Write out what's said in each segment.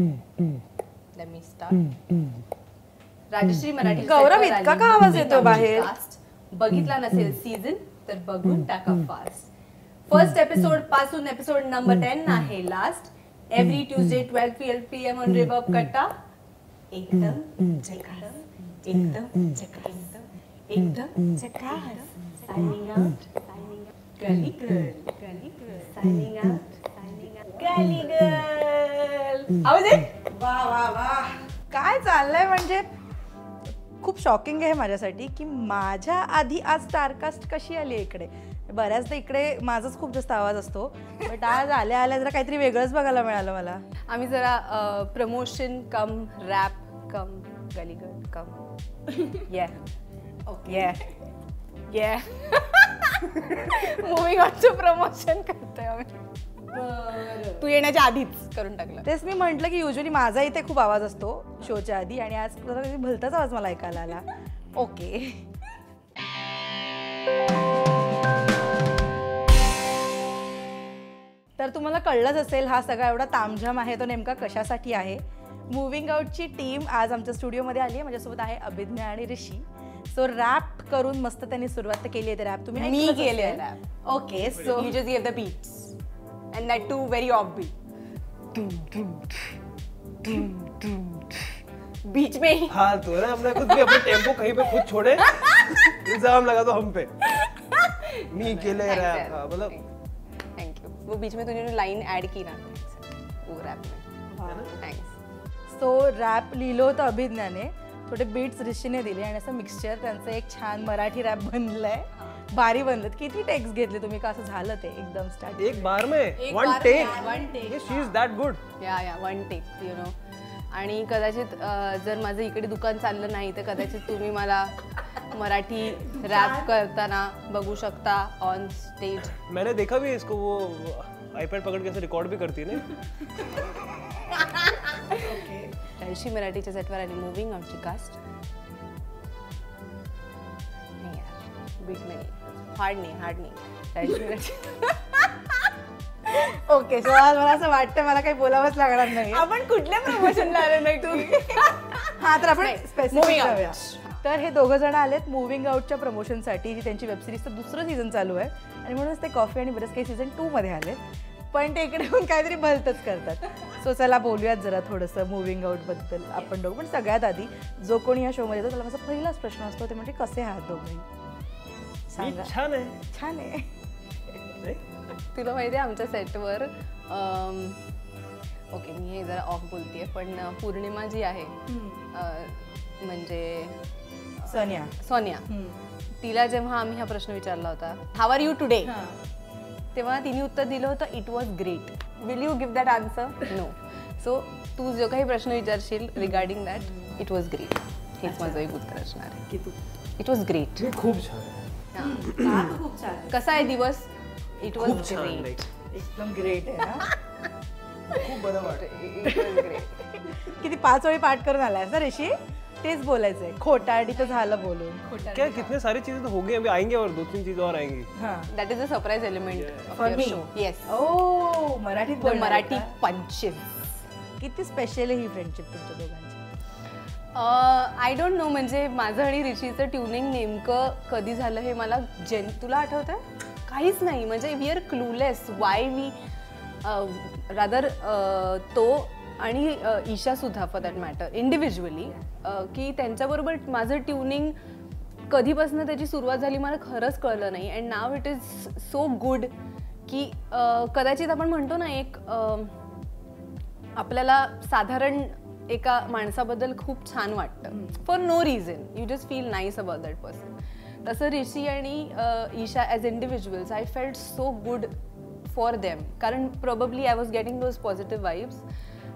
Let me start. Rajshri Marathi गौरव, इतका का आवाज आमची बाहेर? बघितला नसेल सीझन तर बघून टाका फास्ट फर्स्ट एपिसोडपासून एपिसोड नंबर टेन आहे लास्ट एव्हरी ट्युजडे ट्वेल्व पीएल पी एम ऑन रिबब कट्टा एकदम झकास एकदम झकास एकदम झकास signing out signing out gully girl gully girl signing out gully girl आवाज येत? वा वा वा. काय चाललंय म्हणजे? खूप शॉकिंग आहे माझ्यासाठी की माझ्या आधी आज स्टारकास्ट कशी आली इकडे? बऱ्याचदा इकडे माझाच खूप जास्त आवाज असतो बट आज आल्या आल्या जरा काहीतरी वेगळंच बघायला मिळालं मला. आम्ही जरा प्रमोशन कम रॅप कम गलीगड कम ये ये ये मुव्हिंग ऑनचं प्रमोशन करतोय आम्ही. तू येण्याच्या आधीच करून टाकलं. तेच मी म्हटलं की युजली माझा इथे खूप आवाज असतो शोच्या आधी आणि आज जरा भलताच आवाज मला ऐकायला आला. ओके. तर तुम्हाला कळलंच असेल हा सगळा एवढा तामझाम आहे तो नेमका कशासाठी आहे? मुव्हिंग आउटची टीम आज आमच्या स्टुडिओमध्ये आली आहे. माझ्यासोबत आहे अभिज्ञा आणि ऋषी. सो रॅप करून मस्त त्यांनी सुरुवात केली आहे रॅप तुम्ही मी केले. Rap okay so you just give the beats that to very of beat beach में ही। हाँ तो ना हमने खुद भी अपने टेंपो कहीं पे खुद छोड़े। इल्ज़ाम लगा दो हम पे। मी केले रैप हाँ, मतलब। थैंक यू वो बीच में तूने जो लाइन ऐड की ना वो रैप में। थैंक्स सो रॅप लिहिलं होतं अभिज्ञाने थोडे बीट्स ऋषीने दिले आणि असं मिक्सचर त्यांचं एक छान मराठी रॅप बनलंय भारी बनलं किती टेक्स घेतले तुम्ही का असं झालं ते एकदम स्टार्ट एक बार में. एक वन बार टेक में, one take, she is that good या या वन टेक यु नो आणि कदाचित अं, जर माझं इकडे दुकान चाललं नाही तर कदाचित तुम्ही मला मराठी रॅप करताना बघू शकता ऑन स्टेज मैंने देखा भी है इसको वो आईपैड पकड़ के ऐसे रिकॉर्ड भी करती है ना? ऋषी मराठीच्या सेटवर आणि मुव्हिंग आउटची कास्ट नाही यार बीट नाही हार्ड नाही हार्ड नाही. ऋषी मराठी ओके सो आज मला असं वाटतं मला काही बोलावंच लागणार नाही आपण कुठल्या प्रमोशनला आले नाही तुम्ही हा तर आपण स्पेसिफिक तर हे दोघं जण आलेत मुव्हिंग आउटच्या प्रमोशनसाठी जी त्यांची वेबसिरीजचं दुसरं सीझन चालू आहे. आणि म्हणूनच ते कॉफी आणि बरेच काही सीझन टू मध्ये आलेत. पण ते इकडे येऊन काहीतरी भलतच करतात. सो चला बोलूयात जरा थोडंसं मुव्हिंग आउटबद्दल आपण दोघं. पण सगळ्यात आधी जो कोणी या शोमध्ये येतो त्याला माझा पहिलाच प्रश्न असतो ते म्हणजे कसे आहात दोघंही? सांगा. छान है छान आहे. नहीं? तुला माहिती आहे आमच्या सेटवर ओके मी हे जरा ऑफ बोलतेय पण अं, पौर्णिमा जी आहे अं, म्हणजे सोनिया. सोनिया. तिला जेव्हा आम्ही हा प्रश्न विचारला होता हाव आर यू टुडे तेव्हा तिने उत्तर दिलं होतं it was great will you give that answer no so तू जो काही प्रश्न विचारशील regarding that it was great हेच माझं एक उत्तर असणार आहे. की तू इट वॉज ग्रेट मी खूप छान आहे. खूप छान कसा आहे दिवस? इट वॉज खूप छान ग्रेट like, एकदम ग्रेट आहे ना? खूप बरं वाटतं वॉज किती पाच वेळी पाठ करून आलाय ना ऋषी? तेच बोलायचंय. खोटाडी तर झालं बोलून. क्या कितने सारी चीजें तो हो गई अभी आएंगे और दो तीन चीजें और आएंगी. हा. That is a surprise element For me. Yes ओ मराठीत द बोलणार मराठी का? पंचेस किती स्पेशल आहे ही फ्रेंडशिप तुमच्या दोघांची? आय डोंट नो म्हणजे माझं आणि रिचीचं ट्युनिंग नेमकं कधी झालं हे मला जेन तुला आठवतं काहीच नाही म्हणजे we are clueless why we rather तो आणि ईशासुद्धा ईशा सुद्धा फॉर दॅट मॅटर इंडिव्हिज्युअली की त्यांच्याबरोबर माझं ट्युनिंग कधीपासून त्याची सुरुवात झाली मला खरंच कळलं नाही. And now it is so good की कदाचित आपण म्हणतो ना एक आपल्याला साधारण एका माणसाबद्दल खूप छान वाटतं. For no reason you just feel nice about that person तसं ऋषी आणि Isha as individuals I felt so good for them कारण probably I was getting those positive vibes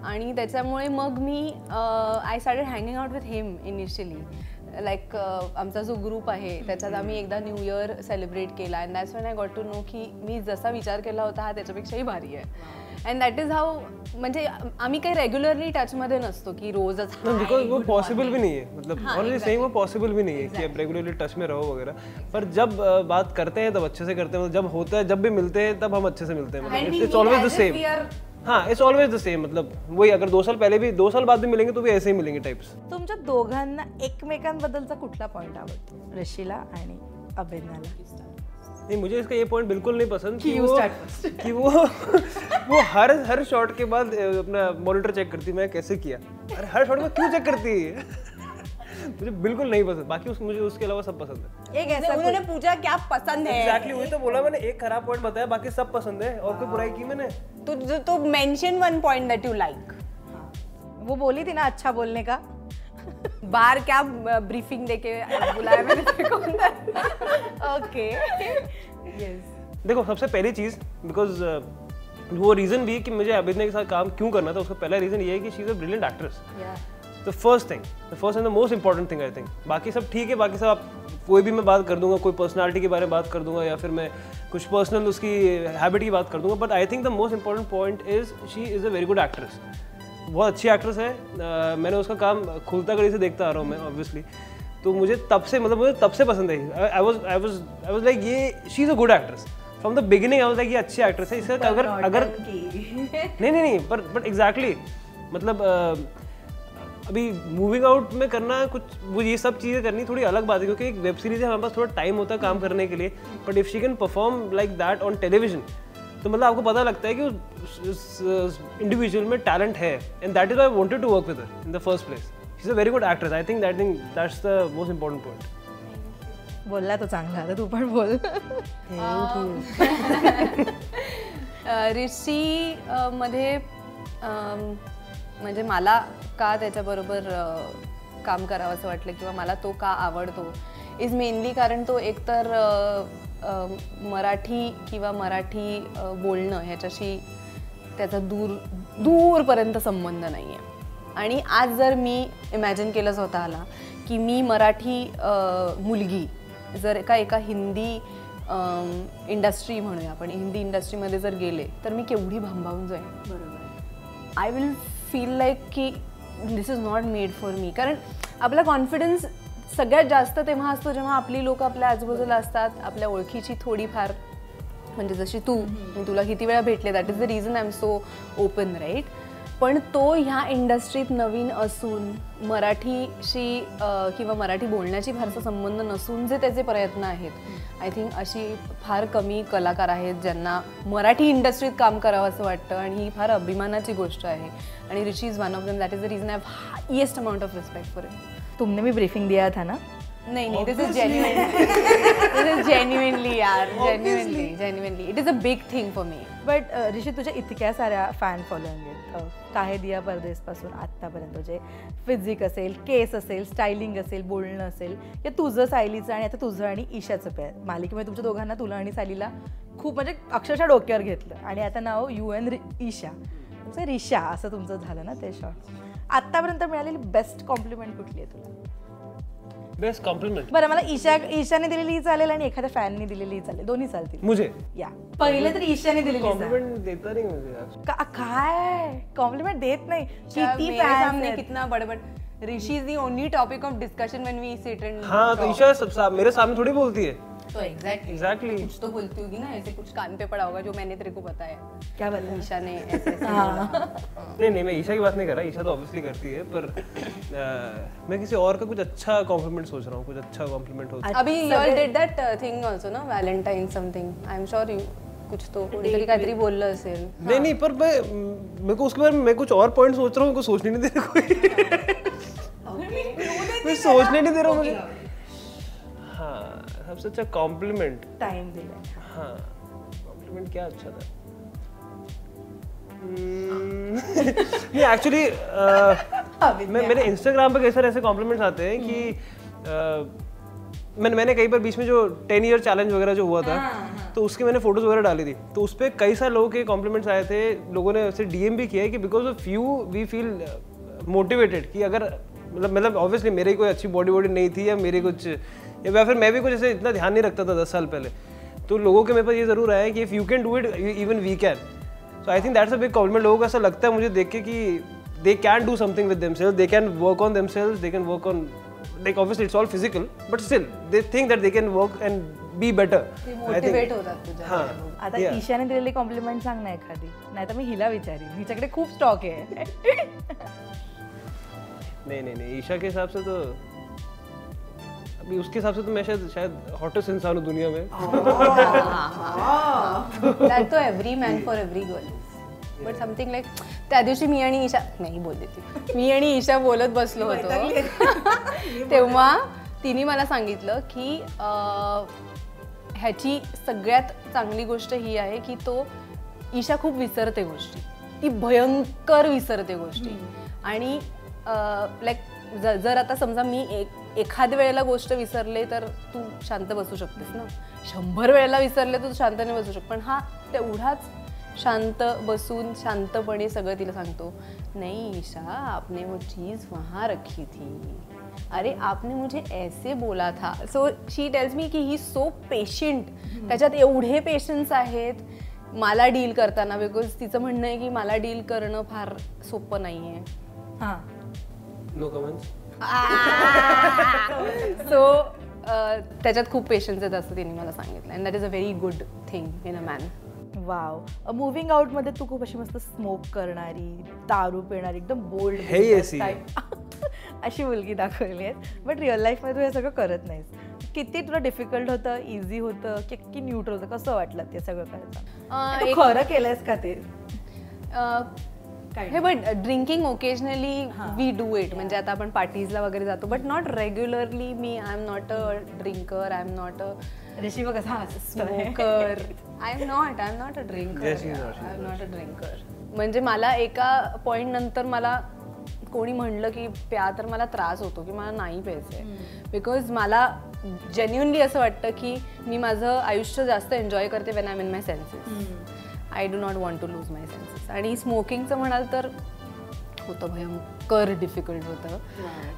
आणि त्याच्यामुळे मग मी I started hanging out with him initially like आमचा जो group आहे त्याच्यात आम्ही एकदा न्यू इयर सेलिब्रेट केला. And that's when I got to know की मी जसा विचार केला होता हा त्याच्यापेक्षाही भारी आहे. अँड दॅट इज हाऊ म्हणजे आम्ही काही रेग्युलरली टचमध्ये नसतो की रोजच बिकॉज वो पॉसिबल. भी नहीं है। मतलब हाँ, ऑनली सही वो पॉसिबल भी नहीं है कि आप रेगुलरली टच में रहो वगैरह। पर जब बात करते हैं तब अच्छे से करते हैं। मतलब जब होता है जब भी मिलते हैं तब हम अच्छे से मिलते हैं। मतलब इट्स ऑलवेज द सेम हाँ इट्स ऑलवेज द सेम मतलब वही अगर दो साल पहले भी दो साल बाद भी मिलेंगे तो भी ऐसे ही मिलेंगे टाइप्स तुमच्या दोघांना एकमेकांबद्दलचा कुठला पॉइंट आवडतो? ऋषीला आणि अभिनयाला. नहीं मुझे इसका ये पॉइंट बिल्कुल नहीं पसंद कि वो कि वो वो हर हर शॉट के बाद अपना मॉनिटर चेक करती मैं कैसे किया? अरे हर शॉट में क्यों चेक करती? है मुझे बिल्कुल नहीं पसंद। बाकी उस मुझे उसके अलावा सब पसंद है। एक ऐसा उन्होंने पूछा क्या पसंद है? एग्जैक्टली वही तो बोला मैंने एक खराब पॉइंट बताया बाकी सब पसंद है और कोई बुराई की मैंने? तो तो mention one point that you like वो बोली थी ना अच्छा बोलने का। बार क्या ब्रीफिंग देके बुलाया मैंने ओके येस देखो सबसे पहली चीज़ बिकॉज़ वो रीज़न भी कि मुझे अभिनय के साथ काम क्यों करना था उसका पहला रीज़न ये है कि she is a brilliant actress the first thing the first and the most important thing I think बाकी सब ठीक है बाकी सब आप कोई भी मैं बात कर दूँगा कोई पर्सनालिटी के बारे में बात कर दूँगा या फिर मैं कुछ पर्सनल उसकी हैबिट की बात कर दूँगा but I think the most important point is she is a very good actress बहुत अच्छी एक्ट्रेस है। अह, मैंने उसका काम खुलता गली से देखता आ रहा हूँ मैं ऑब्वियसली तो मुझे तब से मतलब मुझे तब से पसंद है। I was I was I was like ये she is a good actress from the beginning I was like ये अच्छी एक्ट्रेस है इसका अगर अगर नहीं नहीं नहीं पर बट एग्जैक्टली मतलब अभी मूविंग आउट में करना कुछ वो ये सब चीज़ें करनी थोड़ी अलग बात है क्योंकि एक वेब सीरीज़ है हमारे पास थोड़ा टाइम होता है काम करने के लिए। But if she can perform like that on television तो मतलब आपको पता लगता है कि उस इंडिविजुअल में टैलेंट है। And that is I wanted to work with in the first place is a very good actress I think that think that's the most important point बोलला तो चांगला आता तू पण बोल. ऋषी मध्ये म्हणजे मला का त्याच्याबरोबर काम करावं असं वाटलं किंवा मला तो का आवडतो? इज मेनली कारण तो एकतर मराठी किंवा मराठी बोलणं ह्याच्याशी त्याचा दूर दूरपर्यंत संबंध नाही आहे आणि आज जर मी इमॅजिन केलं स्वतःला की मी मराठी मुलगी जर का एका हिंदी इंडस्ट्री म्हणूया आपण हिंदी इंडस्ट्रीमध्ये जर गेले तर मी केवढी भांबावून जाईन. बरोबर. आय विल फील लाईक की this is not made for me कारण आपला कॉन्फिडन्स सगळ्यात जास्त तेव्हा असतो जेव्हा आपली लोक आपल्या आजूबाजूला असतात आपल्या ओळखीची थोडीफार म्हणजे जशी तू मी तुला किती वेळा भेटले that is the reason I am so open right पण तो ह्या इंडस्ट्रीत नवीन असून मराठीशी किंवा मराठी बोलण्याची फारसा संबंध नसून जे त्याचे प्रयत्न आहेत. आय थिंक अशी फार कमी कलाकार आहेत ज्यांना मराठी इंडस्ट्रीत काम करावं असं वाटतं आणि ही फार अभिमानाची गोष्ट आहे. आणि Rishi is one of them that is the reason I highest amount of respect for it तुमने भी ब्रीफिंग दिया था ना? नहीं नहीं. This is genuinely this is genuinely यार. Genuinely genuinely it is a big thing for me but Rishi uh, तुझ्या इतक्या साऱ्या फॅन फॉलोईंग आहेत. काहे दिया परदेसपासून आत्तापर्यंत? जे फिजिक असेल केस असेल स्टायलिंग असेल बोलणं असेल या तुझं सायलीचं आणि आता तुझं आणि ईशाचं पेअर मालिकेमध्ये तुमच्या दोघांना तुला आणि सायलीला खूप म्हणजे अक्षरशः डोक्यावर घेतलं. आणि आता नाव यू एन ईशा. तुमचं रिशा असं तुमचं झालं ना ते शॉर्ट आत्तापर्यंत मिळालेली बेस्ट कॉम्प्लिमेंट कुठली आहे तुला? बेस्ट कॉम्प्लिमेंट बरं मला ईशा ईशाने दिलेली चालेल आणि एखाद्या फॅनने दिलेली चालेल. दोन्ही चालतील. मुझे? या. पहिले तर ईशाने दिलेली कॉम्प्लिमेंट देता नहीं मुझे यार. का- काय? कॉम्प्लिमेंट देत नाही. किती मेरे fans सामने आहेत. कितना बड़बड़. Rishi is the only topic of discussion when we sit and हाँ तो ईशा सब सा- मेरे सामने थोड़ी बोलती है। तो एग्जैक्टली एग्जैक्टली कुछ तो बोलती होगी ना ऐसे कुछ कान पे पड़ा होगा जो मैंने तेरे को बताया। क्या? ईशा ने ऐसे ऐसे हाँ. नहीं नहीं मैं ईशा की बात नहीं कर रहा ईशा तो ऑब्वियसली करती है पर मैं किसी और का कुछ अच्छा कॉम्प्लीमेंट सोच रहा हूँ कुछ अच्छा कॉम्प्लीमेंट हो अभी you all did that thing also ना Valentine something I am sure you कुछ तो कोणीतरी काहीतरी बोललं असेल। नहीं नहीं पर मैं मेरे को उसके बारे में मैं कुछ और पॉइंट सोच रहा हूँ कुछ सोचने नहीं दे रहा कोई। मैं सोचने नहीं दे रहा हूँ मुझे। हाँ सबसे अच्छा कॉम्प्लीमेंट टाइम दिलाय हाँ। कॉम्प्लीमेंट क्या अच्छा था? हम्म, नहीं एक्चुअली मैं मेरे इंस्टाग्राम पे कई सारे ऐसे कॉम्प्लीमेंट्स आते हैं कि अ, मैंने मैंने कई बार बीच में जो टेन ईयर चैलेंज वगैरह जो हुआ था तो उसके मैंने फ़ोटोज़ वगैरह डाली थी। तो उस पर कई सारे लोगों के कॉम्प्लीमेंट्स आए थे लोगों ने ऐसे डीएम भी किया है कि because of you we feel motivated कि अगर मतलब मतलब ऑब्वियसली मेरी कोई अच्छी बॉडी वॉडी नहीं थी या मेरी कुछ या फिर मैं भी कुछ ऐसे इतना ध्यान नहीं रखता था दस साल पहले। तो लोगों के मेरे पास ये ज़रूर आया कि if you can do it even we can so I think that's a big compliment लोगों को ऐसा लगता है मुझे देख के कि they can do something with themselves they can work on themselves they can work on like obviously it's all physical but still they think that they can work and be better motivate होतात तुझ्या हाँ आता ईशाने दिलेली complement सांग ना एखादी. नाही तर मी हिला विचारीन. हिच्याकडे खूप स्टॉक आहे. नहीं नहीं नहीं ईशा के हिसाब से तो अभी उसके हिसाब से तो मैं शायद शायद हॉटेस्ट इंसान हूँ दुनिया में। That to every man for every girl but something like त्या दिवशी मी आणि ईशा नाही बोलते ती. मी आणि ईशा बोलत बसलो होतो. तेव्हा तिने मला सांगितलं की ह्याची सगळ्यात चांगली गोष्ट ही आहे की तो ईशा खूप विसरते गोष्टी. ती भयंकर विसरते गोष्टी. आणि लाईक जर आता समजा मी एक एखाद्या वेळेला गोष्ट विसरले तर तू शांत बसू शकतेस ना. शंभर वेळेला विसरले तर तू शांतने बसू शकतो पण हा तेवढाच शांत बसून शांतपणे सगळं तिला सांगतो नहीं ईशा आपने वो चीज़ वहाँ रखी थी. अरे आपने मुझे ऐसे बोला था. सो शी टेल्स मी की ही सो पेशंट त्याच्यात एवढे पेशन्स आहेत मला डील करताना बिकॉज तिचं म्हणणं आहे की मला डील करणं फार सोपं नाही आहे हां. नो कमेंट्स सो त्याच्यात खूप पेशन्स आहेत असं तिने मला सांगितलं. And that is a very good thing in a man wow moving आउटमध्ये तू खूप अशी मस्त स्मोक करणारी दारू पिणारी एकदम बोल्ड अशी मुलगी दाखवली आहे. बट रिअल लाईफमध्ये तू हे सगळं करत नाहीस. किती तुला डिफिकल्ट होतं इझी होतं की की न्यूट होतं? कसं वाटलं ते सगळं करायचं? खरं केलंयस का ते? हे but drinking occasionally we do it म्हणजे आता आपण पार्टीजला वगैरे जातो. But not regularly me I am not a drinker I am not a Reshi बघ smoker I am not I am not a drinker I am not a drinker म्हणजे मला एका पॉइंट नंतर मला कोणी म्हणलं की प्या तर मला त्रास होतो की मला नाही प्यायचंय. बिकॉज मला जेन्युनली असं वाटतं की मी माझं आयुष्य जास्त एन्जॉय करते when I in my senses I do not want to lose my senses आणि स्मोकिंगचं म्हणाल तर होतं भयंकर डिफिकल्ट होतं.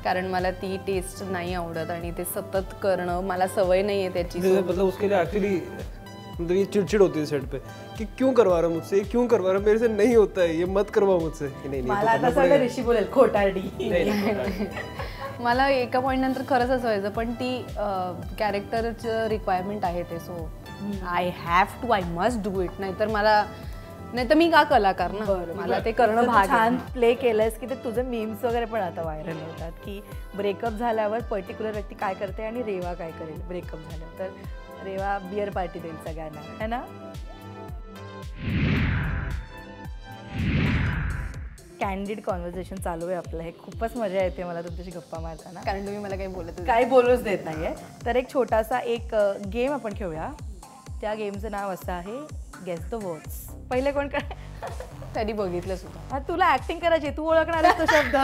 कारण मला ती टेस्ट नाही आवडत आणि ते सतत करणं मला सवय नाही आहे त्याची. जैसे मतलब उसके लिए एक्चुअली मतलब ये चिड़चिड़ होती है सेट पे कि क्यों करवा रहा हूँ मुझसे? क्यों करवा रहा हूँ? मेरे से नहीं होता है ये मत करवाओ मुझसे। कि नहीं नहीं मला आता सगळं ऋषी बोलेल खोटारडी. मला एका पॉईंट नंतर खरंच असं व्हायचं पण ती कॅरेक्टरचं रिक्वायरमेंट आहे ते so I have to I must do it नाहीतर मला नाही तर मी का कलाकार ना? मला ते करणं भाग. छान प्ले केलंयस की ते तुझे मीम्स वगैरे पण आता व्हायरल होतात की ब्रेकअप झाल्यावर पर्टिक्युलर व्यक्ती काय करते आणि रेवा काय करेल ब्रेकअप झाल्यावर. तर रेवा बिअर पार्टी देईल सगळ्यांना है ना? कॅन्डिड कॉन्व्हर्सेशन चालू आहे आपलं. हे खूपच मजा येते मला तुमच्याशी गप्पा मारताना. कारण तुम्ही मला काही बोलत काही बोलूच देत नाहीये. तर एक छोटासा एक गेम आपण खेळूया. त्या गेमचं नाव असं आहे गेस द वर्ड्स पहिले कोण कर तरी बघितलं सुद्धा हा तुला ऍक्टिंग करायची तू ओळखणार आहेस तो शब्द.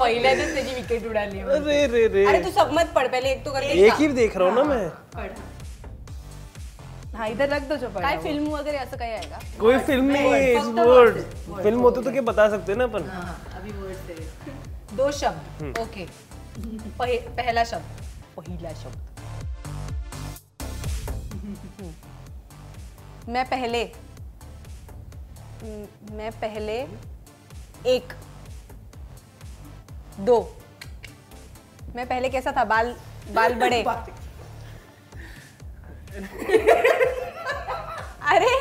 पहिल्यांदाच त्याची विकेट उडाली अरे रे रे. अरे तू सबमत पड पहिले एक तो करके एक ही देख रहा हूँ ना मैं. हा इधर रख दो चौपाटी काय फिल्म वगैरे असं काही आहे का? कोई फिल्म नहीं है इट्स वर्ड फिल्म होते तो क्या बता सकते ना अपन? अभी वर्ड्स आहे. दो शब्द. ओके पहि- पहला शब्द पहला शब्द मैं पहले मैं पहले एक दो मैं पहले कैसा था बाल बाल बड़े अरे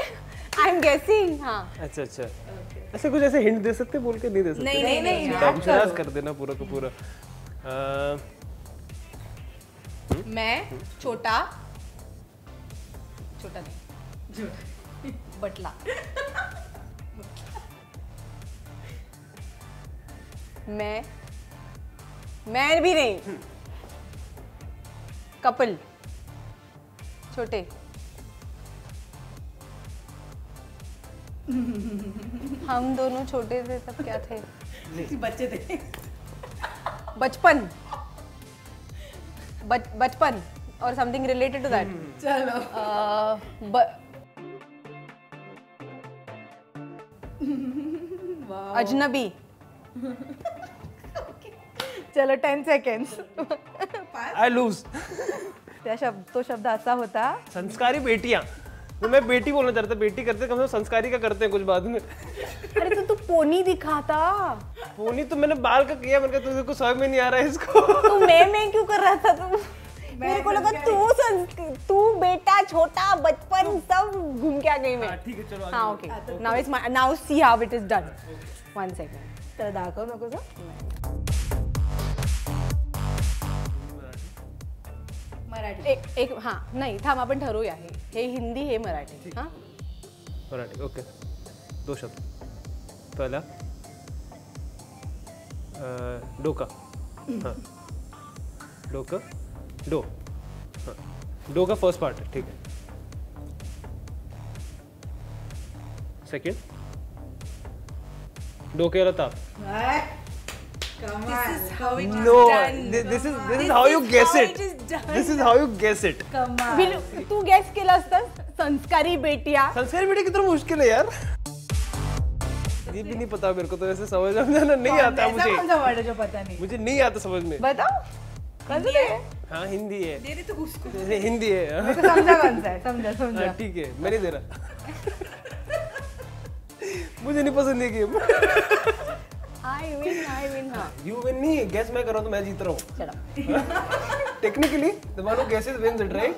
आई एम गेसिंग हाँ अच्छा अच्छा ऐसे कुछ ऐसे हिंट दे सकते हैं, बोल के नहीं दे सकते नहीं नहीं नहीं आप प्रयास कर देना पूरा का पूरा मैं छोटा छोटा नहीं बटला। मैं मैं भी नहीं। कपल छोटे। हम दोनों छोटे थे तब क्या थे? बच्चे थे। बचपन। बचपन और समथिंग रिलेटेड टू दैट चलो। अजनबी। चलो टेन सेकंड्स आई लूज त्या शब्द तो शब्द असा होता। संस्कारी बेटियाँ। तो मैं बेटी बोलना चाहता बेटी करते कम से कम संस्कारी का करते हैं कुछ बाद में। अरे तो तू पोनी दिखाता। पोनी तो मैंने बाल का किया मैंने कहा तुझे कुछ समझ में नहीं आ रहा है इसको। तू मैं मैं क्यों कर रहा था तू मेरे को लगा तू तू बेटा छोटा बचपन सब घूम के आ गई मैं। ठीक है चलो हाँ okay now it's now see how it is done one second तर दाखव नको का मराठी। एक एक हाँ नाही थांब आपण ठरवूया हे. हे हिंदी हे मराठी. हाँ? मराठी ओके दो शब्द. पहला डो का हाँ। डो का डो। हाँ। डो का फ़र्स्ट पार्ट ठीक है। सेकेंड डो के अलावा ताप संस्कारी बेटिया। संस्कारी बेटी कितना मुश्किल है यार। ये भी नहीं पता मेरे को तो ऐसे समझ में नहीं आता ऐसा मुझे। कौन सा word है जो पता नहीं? मुझे नहीं आता समझ में। बताओ। कौन सा है? हाँ। हिंदी है। दे दे तो उसको। हिंदी है। समझा कौन सा है समझा समझा। हाँ, ठीक है मैं नहीं दे रहा। मुझे नहीं पसंद ये game I win I win हाँ। यू विन नहीं गैस मैं कर रहा हूँ तो मैं जीत रहा हूँ। चला। Technically the one who guesses wins it right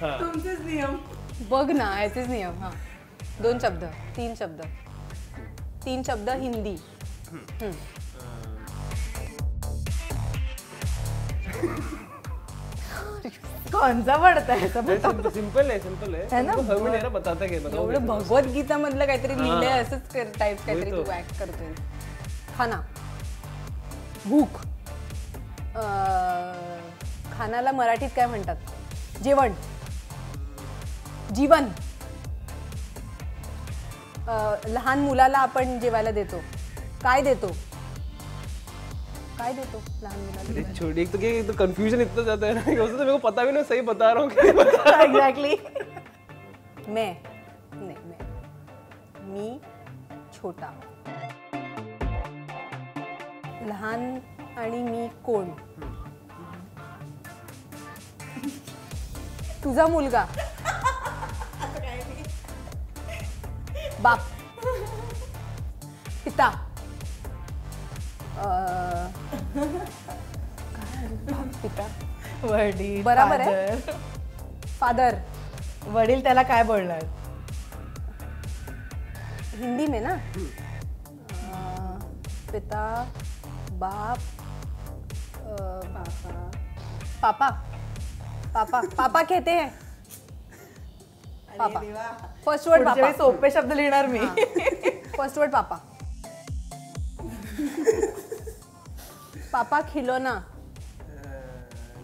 हाँ तुमचेच नियम। बघ ना याचेच नियम हाँ। दोन शब्द तीन शब्द। तीन शब्द हिंदी. हम्म. कौन सा पडता है सब सिंपल है सिंपल है है ना? बताता क्या बताओ एवढं भगवद्गीता मधलं काहीतरी लिहिलंय असंच कर टाईप काहीतरी तो. ऍक्ट करतोय. खाना. भूक. अं, खानाला मराठीत काय म्हणतात? जेवण. जीवन. लहान मुलाला आपण जेवायला देतो. काय देतो? काय देतो लहान मुलाला? छोड़ी एक तो क्या एक तो कंफ्यूजन इतना ज्यादा है ना. कि उससे तो मेरे को पता भी नहीं सही बता रहा हूँ कि नहीं. बता रहा एक्झॅक्टली मैं नाही मैं. मी छोटा. लहान आणि मी कोण? तुझा मुलगा. बाप. पिता. पिता. वडील बराबर आहे. फादर. वडील त्याला काय बोलणार? हिंदी में ना? पिता बाप पापा. पापा. पापा कहते हैं. पापा. फ़र्स्ट वर्ड पापा. सोपे शब्द लिहिणार मी. फ़र्स्ट वर्ड पापा. पापा खिलोना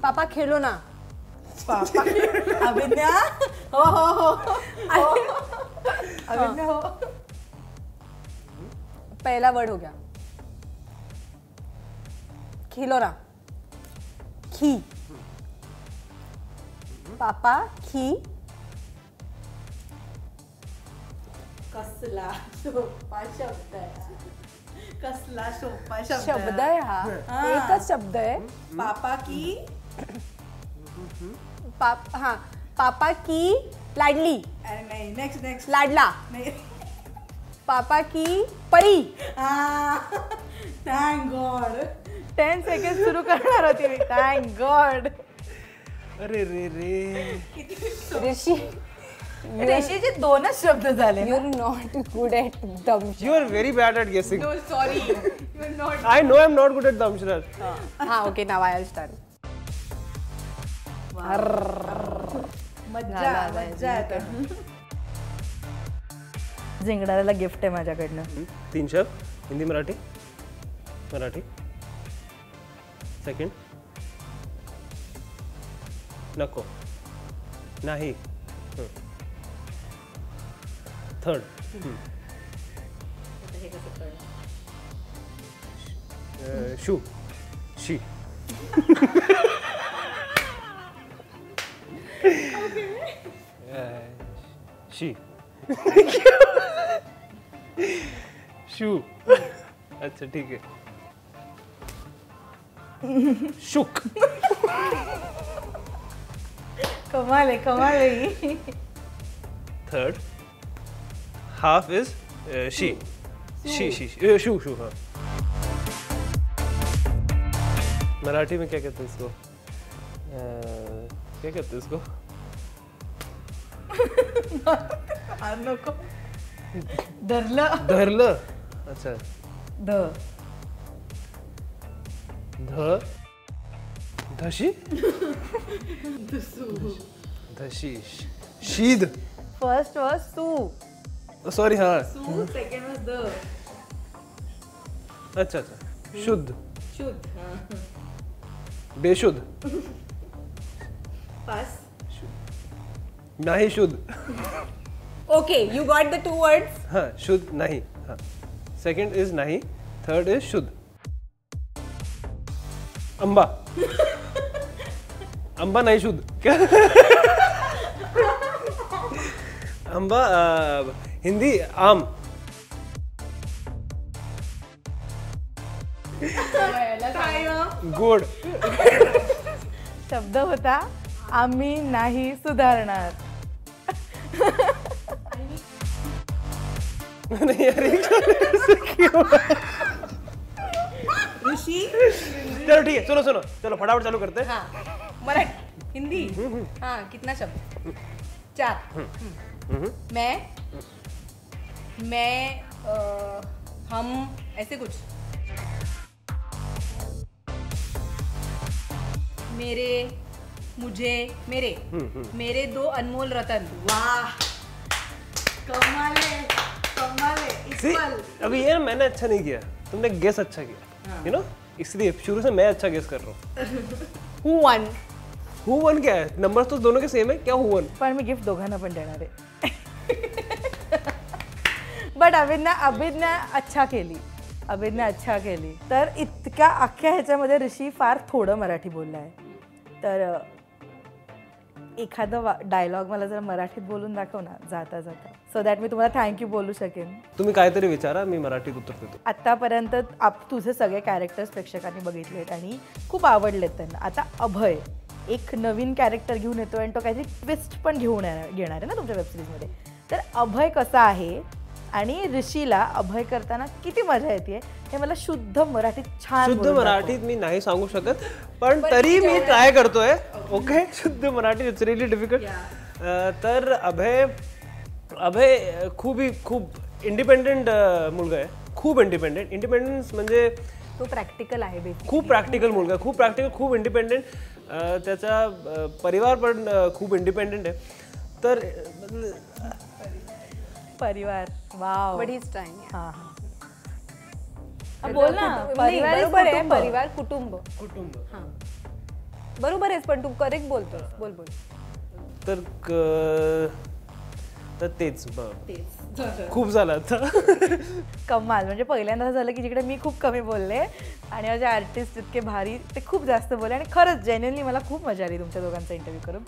पापा खेलोना पापा. अभिज्ञा. हो हो हो. अभिज्ञा हो. पहला वर्ड हो गया. खिलोना खी. पापा खी. कसला सोपा शब्द आहे कसला सोपा शब्द आहे हा. एकच शब्द आहे. पापा की पाप हा. पापा की लाडली. अरे नाही नेक्स्ट नेक्स्ट Ah. लाडला. नाही. पापा की परी थँक गॉड टेन सेकंड सुरू करणार होती मी. थँक गॉड अरे रे रे. ऋषी रेशीचे दोनच शब्द झाले you not good at dumb You are very bad at guessing. Sorry I know I'm not good at Damshras. हा ओके नाव आय स्टार्ट मज्जा जिंकणाऱ्याला गिफ्ट आहे माझ्याकडनं. तीन शब्द हिंदी मराठी. मराठी. सेकंड नको. नाही. थर्ड शू शी शी शू अच्छा ठीक है. शुक कमाल आहे कमाल ही. थर्ड हाफ़ इज़ शी शी शी शू शू हाँ. मराठी में क्या कहते हैं इसको? अ, क्या कहते हैं इसको? धरलं। धरलं? अच्छा। ध। ध? धशी? धशी। शीद। फ़र्स्ट वॉज़ सू सॉरी हाँ। सू सेकंड वॉज़ द अच्छा अच्छा। शुद्ध। शुद्ध बेशुद्ध। पास नाही शुद्ध। Okay you got the two words हाँ शुद्ध नाही हाँ। सेकंड इज़ नाही थर्ड इज़ शुद्ध। अंबा। अंबा नाही शुद्ध। क्या? अंबा हिंदी आम। गोड। शब्द होता आम्ही नाही सुधारणार. नहीं यार ये क्यों? ऋषी? चलो ठीक है चलो सुनो चलो फटाफट चालू करते. हैं. हाँ मराठी हिंदी. हाँ कितना शब्द? चार. हम्म. मैं मैं अ, हम ऐसे कुछ। मेरे मुझे मेरे। मेरे दो अनमोल रतन। वाह। कमाल है कमाल है अभी ये मैंने अच्छा नहीं किया। तुमने गेस अच्छा किया। यू नो इसलिए शुरू से मैं अच्छा गेस कर रहा हूँ। वन हु वन क्या है? नंबर्स तो दोनों के सेम है। क्या हु वन पण मी गिफ्ट दोघांना पण देणार आहे बट अभिज्ञा अभिज्ञा अच्छा केली. अभिज्ञा अच्छा केली. तर इतक्या अख्ख्या ह्याच्यामध्ये ऋषी फार थोडं मराठी बोलला आहे तर एखादं डायलॉग मला जर मराठीत बोलून दाखव ना जाता जाता. सो दॅट मी तुम्हाला थँक्यू बोलू शकेन. तुम्ही काहीतरी विचारा मी मराठीत उत्तर देतो. आत्तापर्यंत आप तुझे सगळे कॅरेक्टर्स प्रेक्षकांनी बघितलेत आणि खूप आवडलेत त्यांना. आता अभय एक नवीन कॅरेक्टर घेऊन येतो आणि तो काहीतरी ट्विस्ट पण घेऊन येणार घेणार आहे ना तुमच्या वेबसिरीजमध्ये तर अभय कसा आहे? आणि ऋषीला अभय करताना किती मजा येते हे मला शुद्ध मराठीत छान शुद्ध. मराठीत मी नाही सांगू शकत पण तरी मी ट्राय करतोय. ओके शुद्ध मराठी इट्स रिअली डिफिकल्ट तर अभय अभय खूप ही खूप इंडिपेंडेंट मुलगा आहे. खूप इंडिपेंडेंट इंडिपेंडन्स म्हणजे तो प्रॅक्टिकल आहे खूप प्रॅक्टिकल मुलगा आहे. खूप प्रॅक्टिकल खूप इंडिपेंडेंट त्याचा परिवार पण खूप इंडिपेंडेंट आहे. तर परिवार. वाव बट इज टाइम हा हा. बोल ना परिवार is बरोबर आहे कुटुंब. परिवार कुटुंब. कुटुंब. हा. बरोबर आहेस पण तू करेक्ट बोलतो बोल बोल. तर क- तर तेच खूप झालं आता. कमाल. म्हणजे पहिल्यांदा असं झालं की जिकडे मी खूप कमी बोलले आणि माझे आर्टिस्ट इतके भारी ते खूप जास्त बोलले आणि खरंच जेन्युअनली मला खूप मजा आली तुमच्या दोघांचा इंटरव्ह्यू करून.